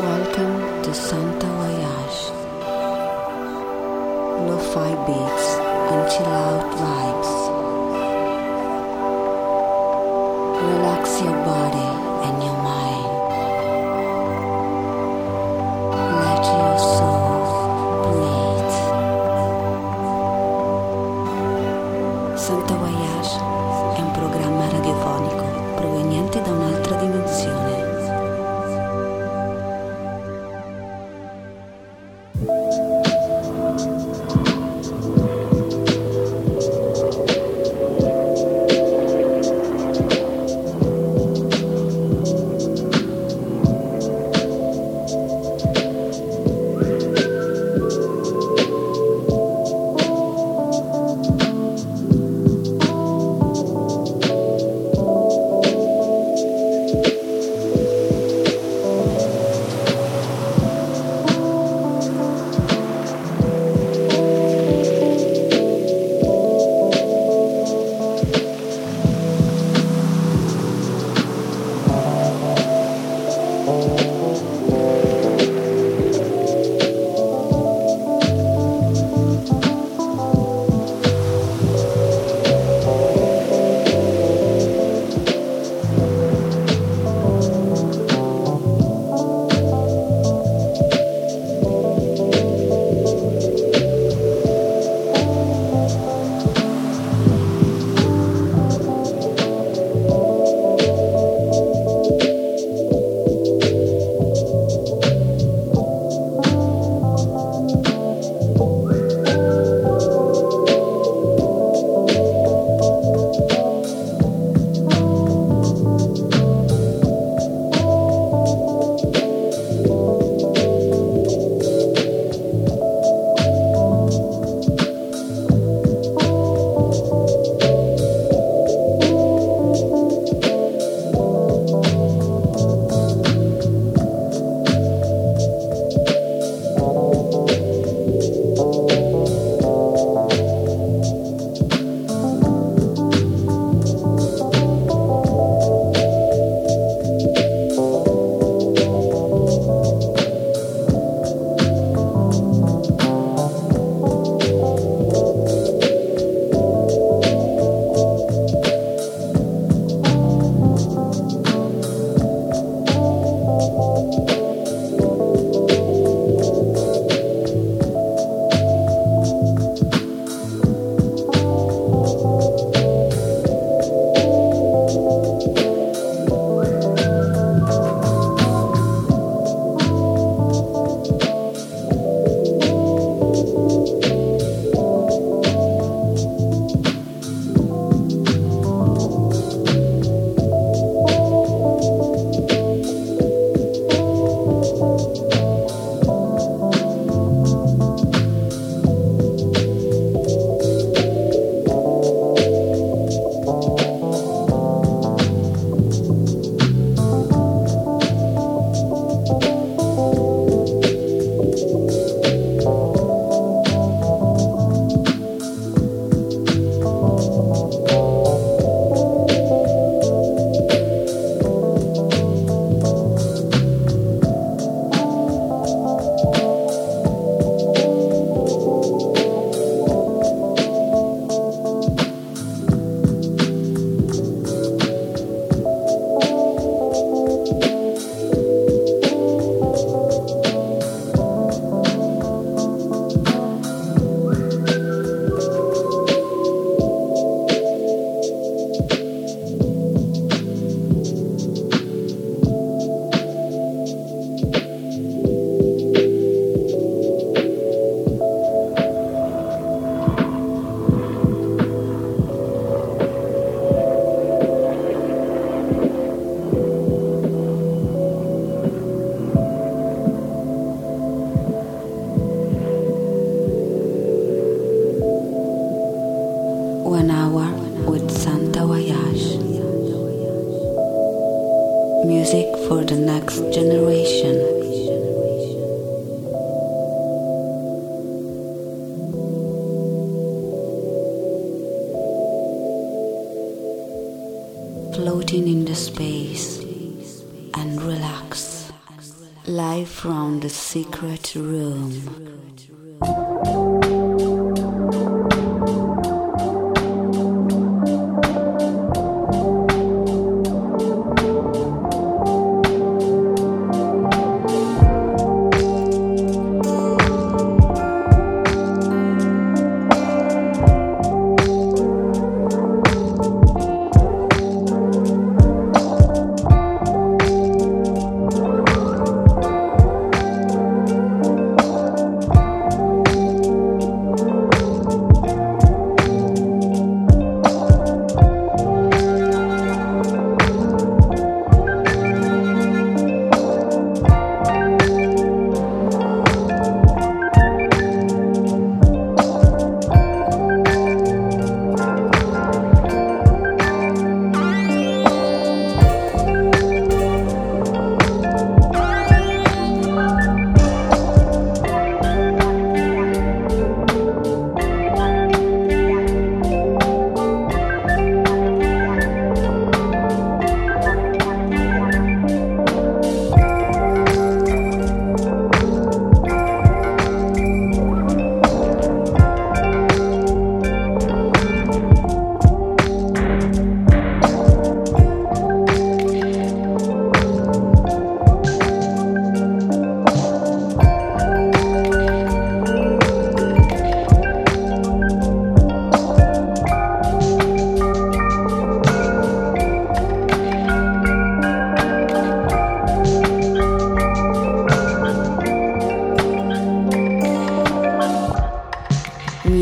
Welcome to Santa Voyage. Lo-fi beats and chill out vibes.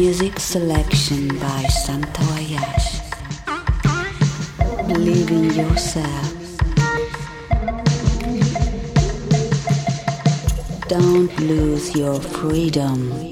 music selection by Santoyash. Believe in yourself. Don't lose your freedom.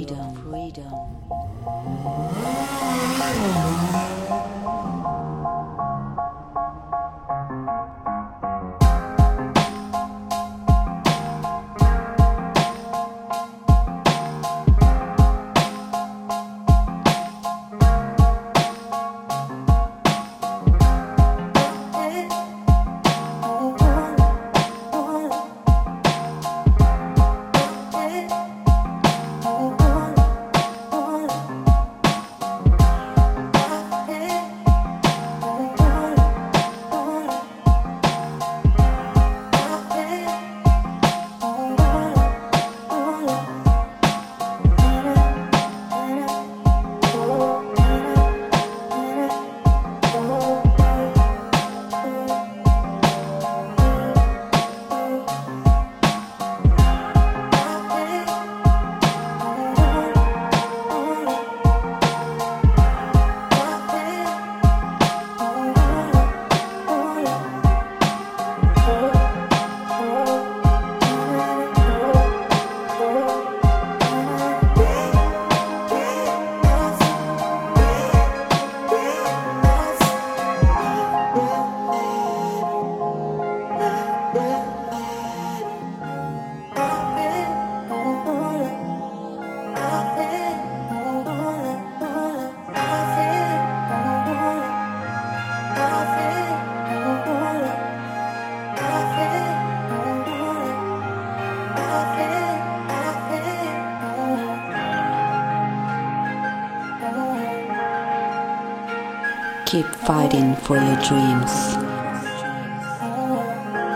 Keep fighting for your dreams.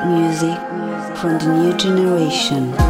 Music from the new generation.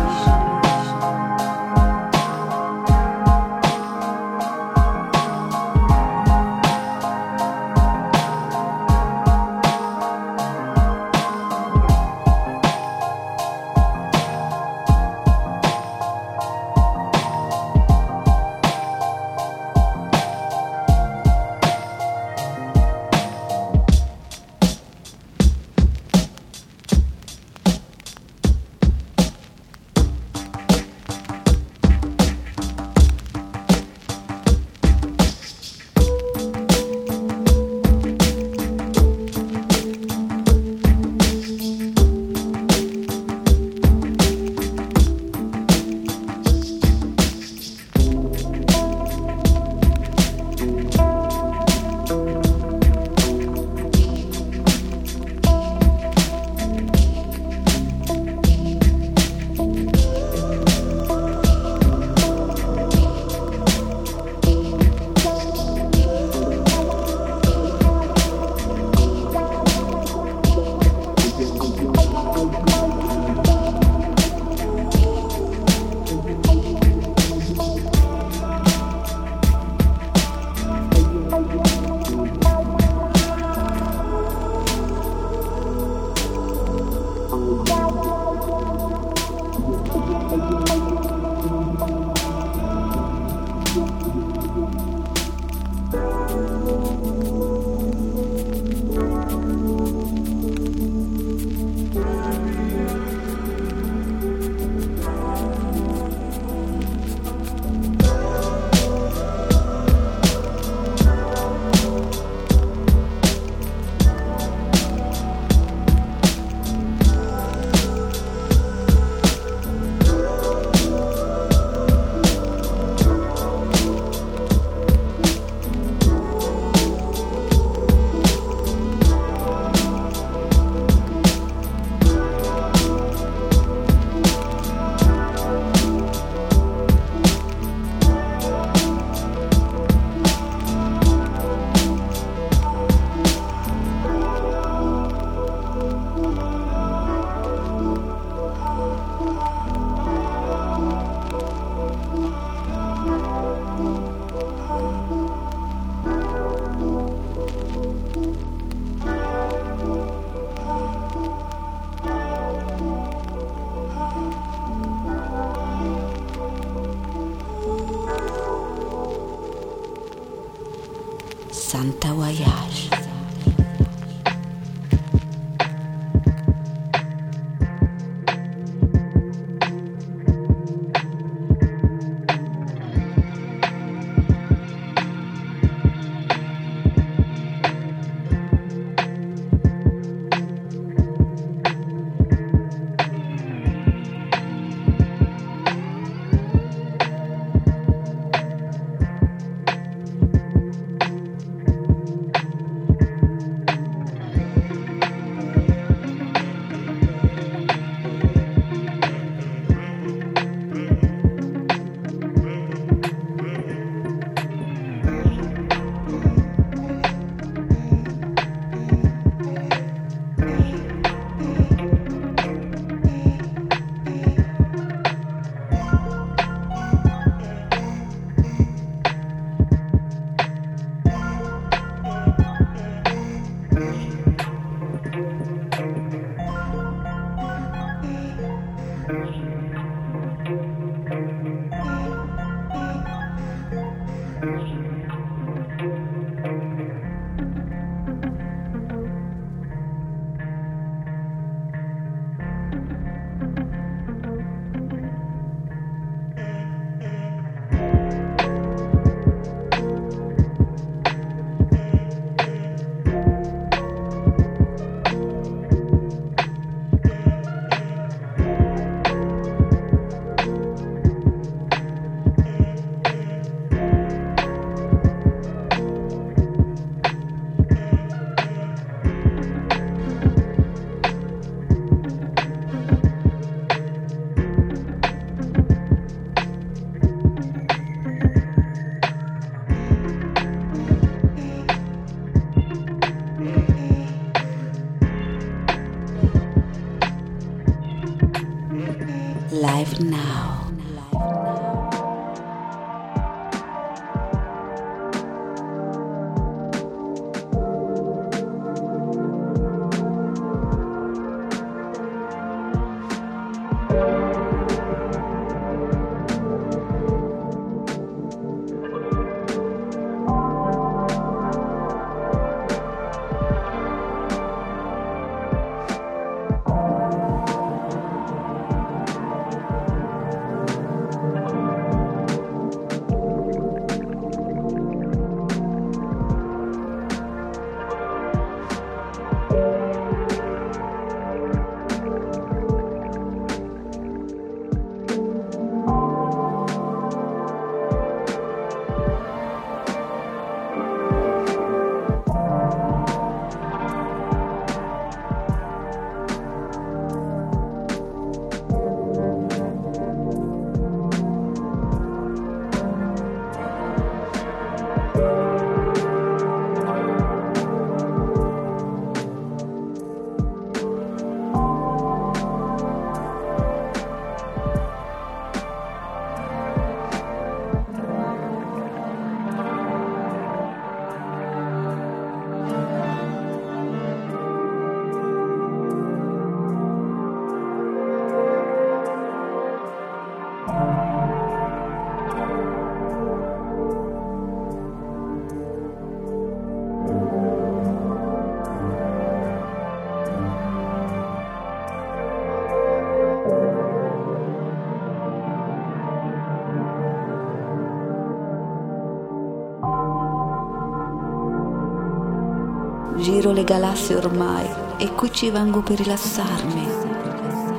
Giro le galassie ormai e qui ci vengo per rilassarmi.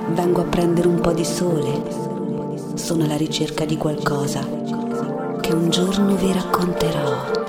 Vengo a prendere un po' di sole. Sono alla ricerca di qualcosa che un giorno vi racconterò.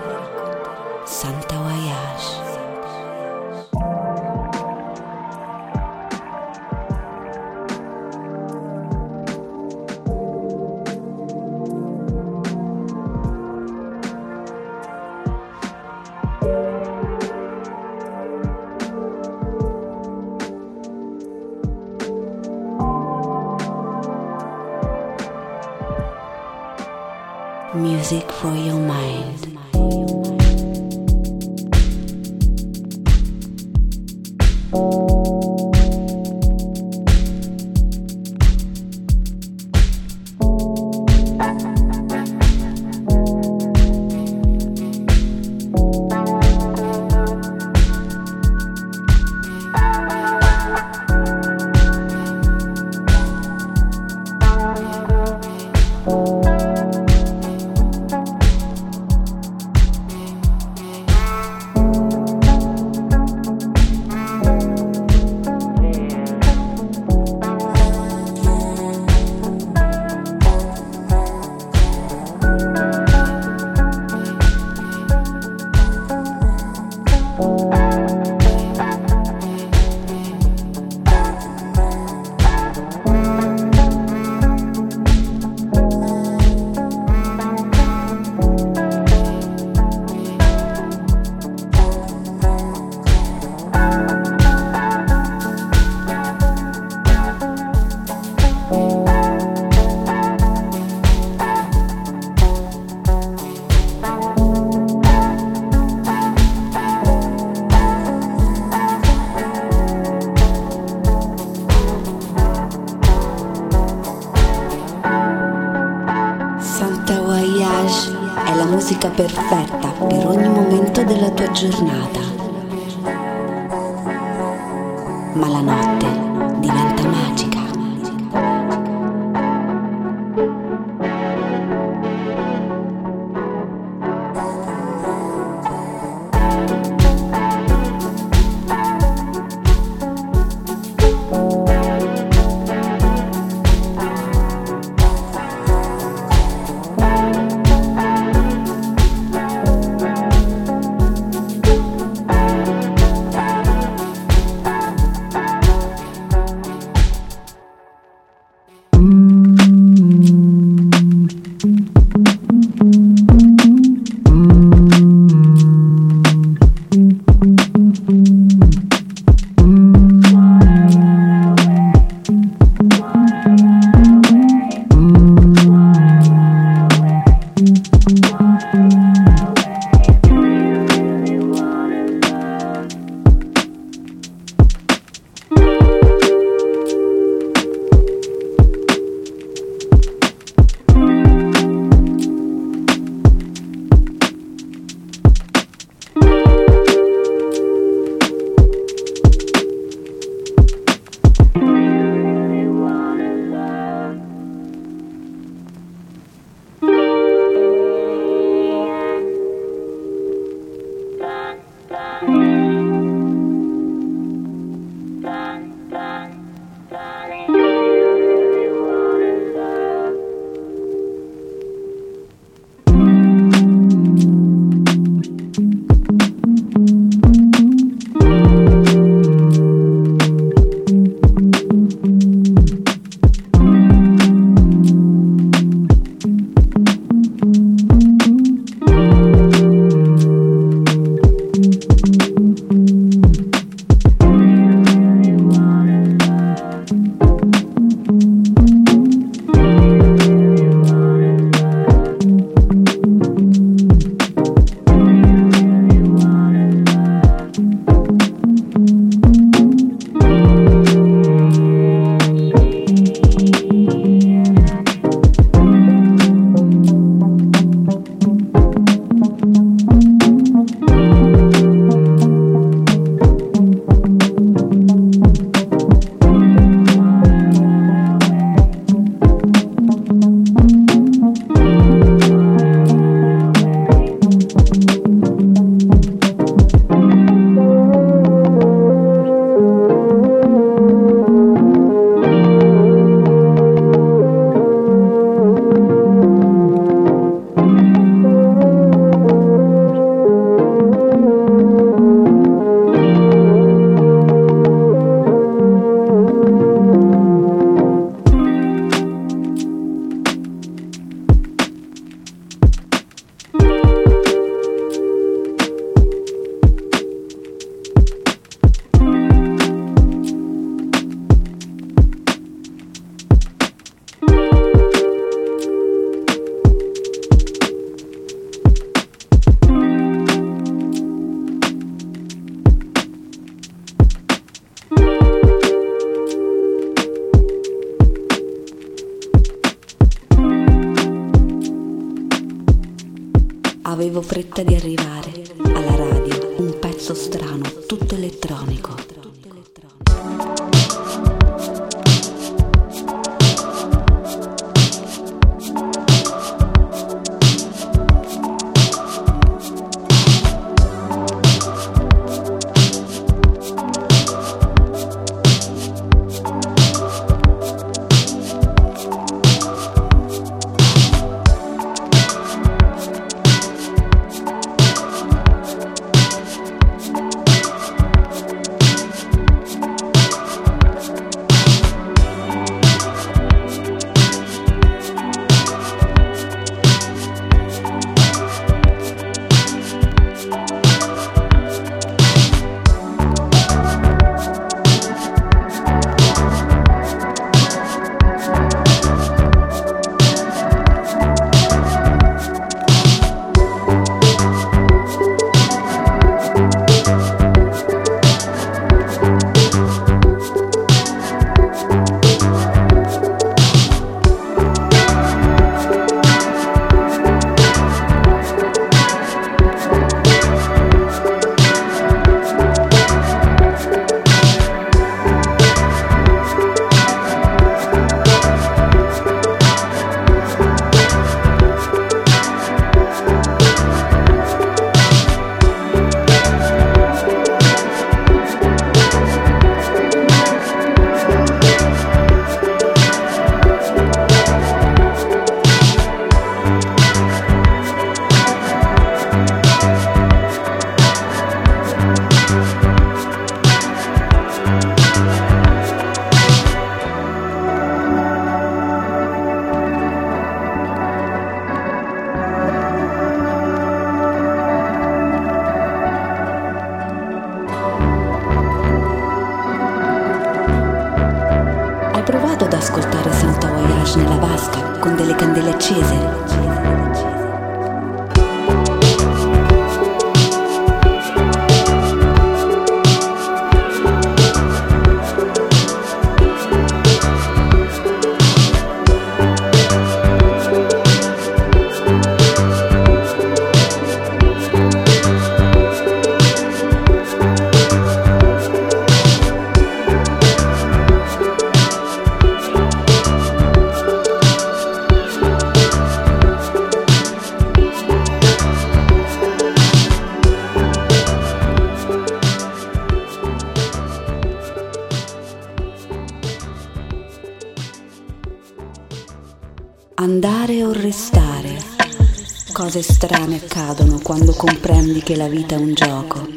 Comprendi che la vita è un gioco.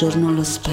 Giorno allo specchio.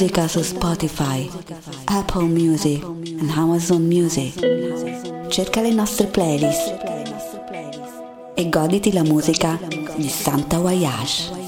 Musica su Spotify, Apple Music e Amazon Music. Cerca le nostre playlist e goditi la musica di Santa Voyage.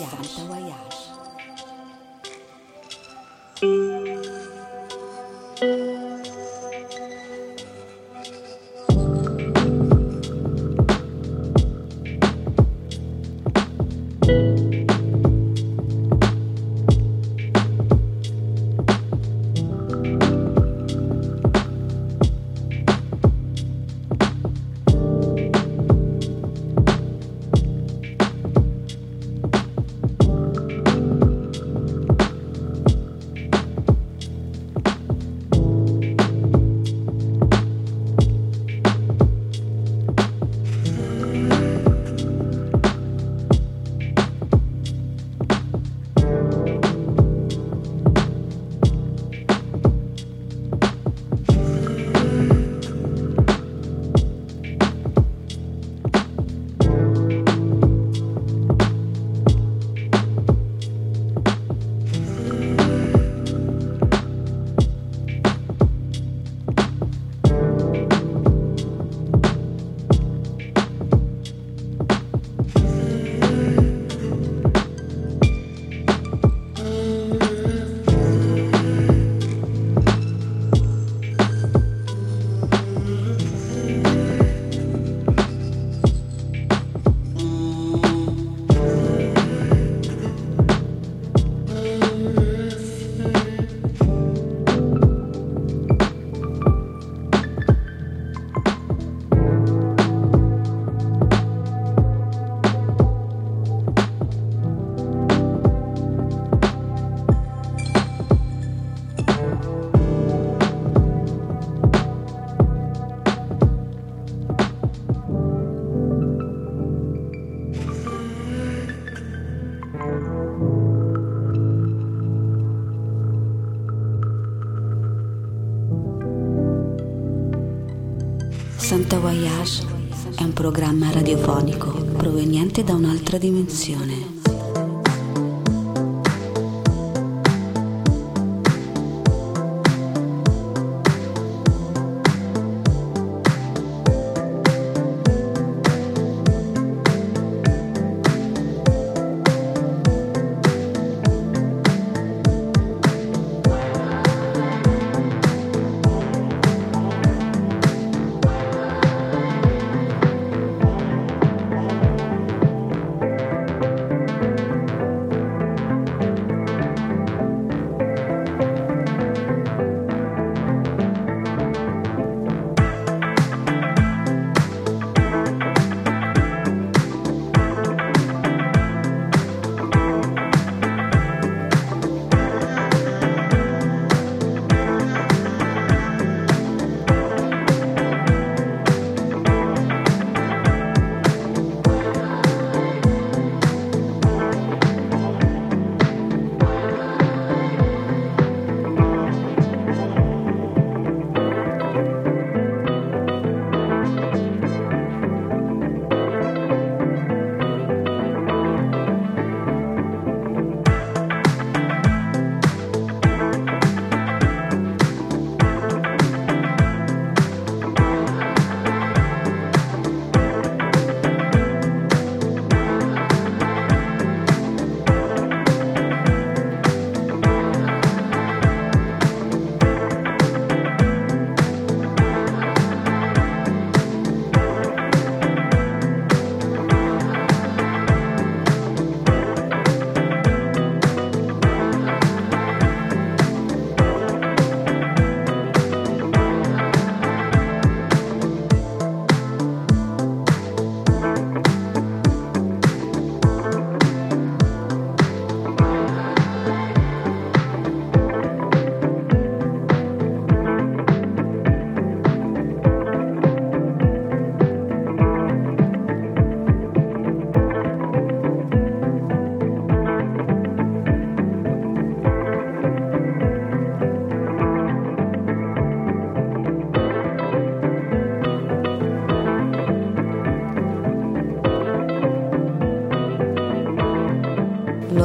Voyage è un programma radiofonico proveniente da un'altra dimensione.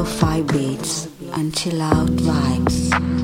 five beats and chill out vibes.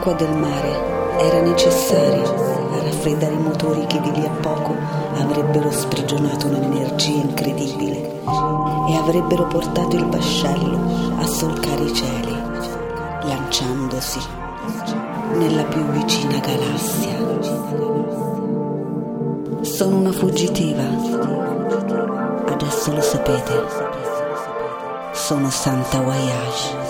L'acqua del mare era necessaria a raffreddare i motori che di lì a poco avrebbero sprigionato un'energia incredibile e avrebbero portato il vascello a solcare i cieli, lanciandosi nella più vicina galassia. Sono una fuggitiva. Adesso lo sapete. Sono Santa Voyage.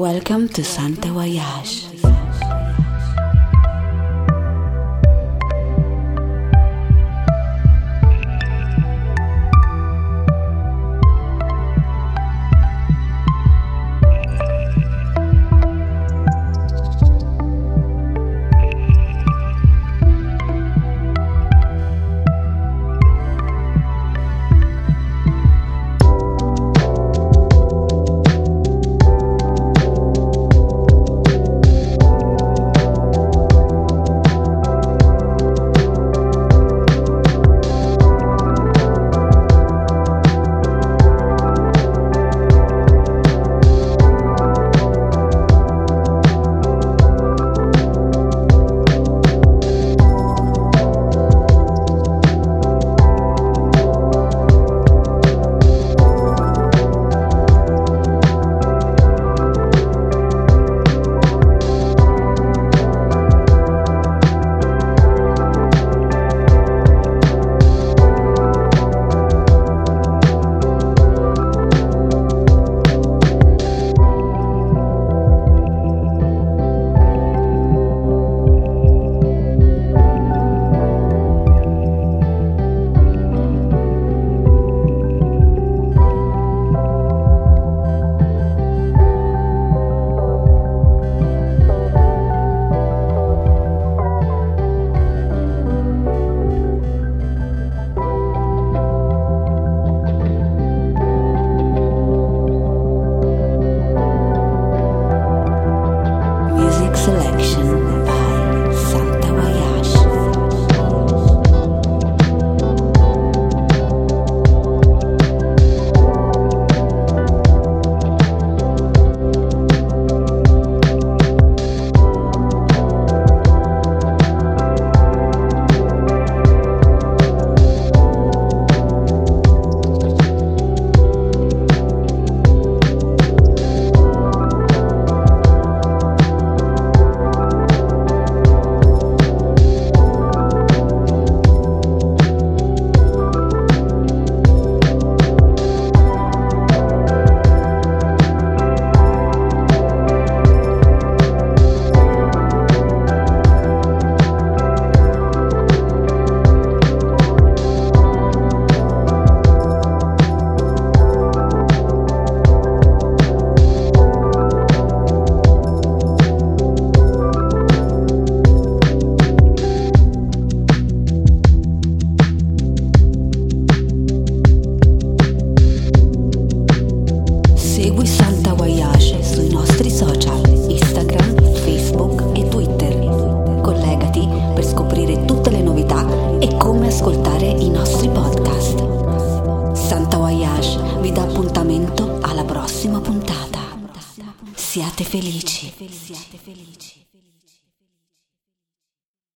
Welcome to Santa Voyage.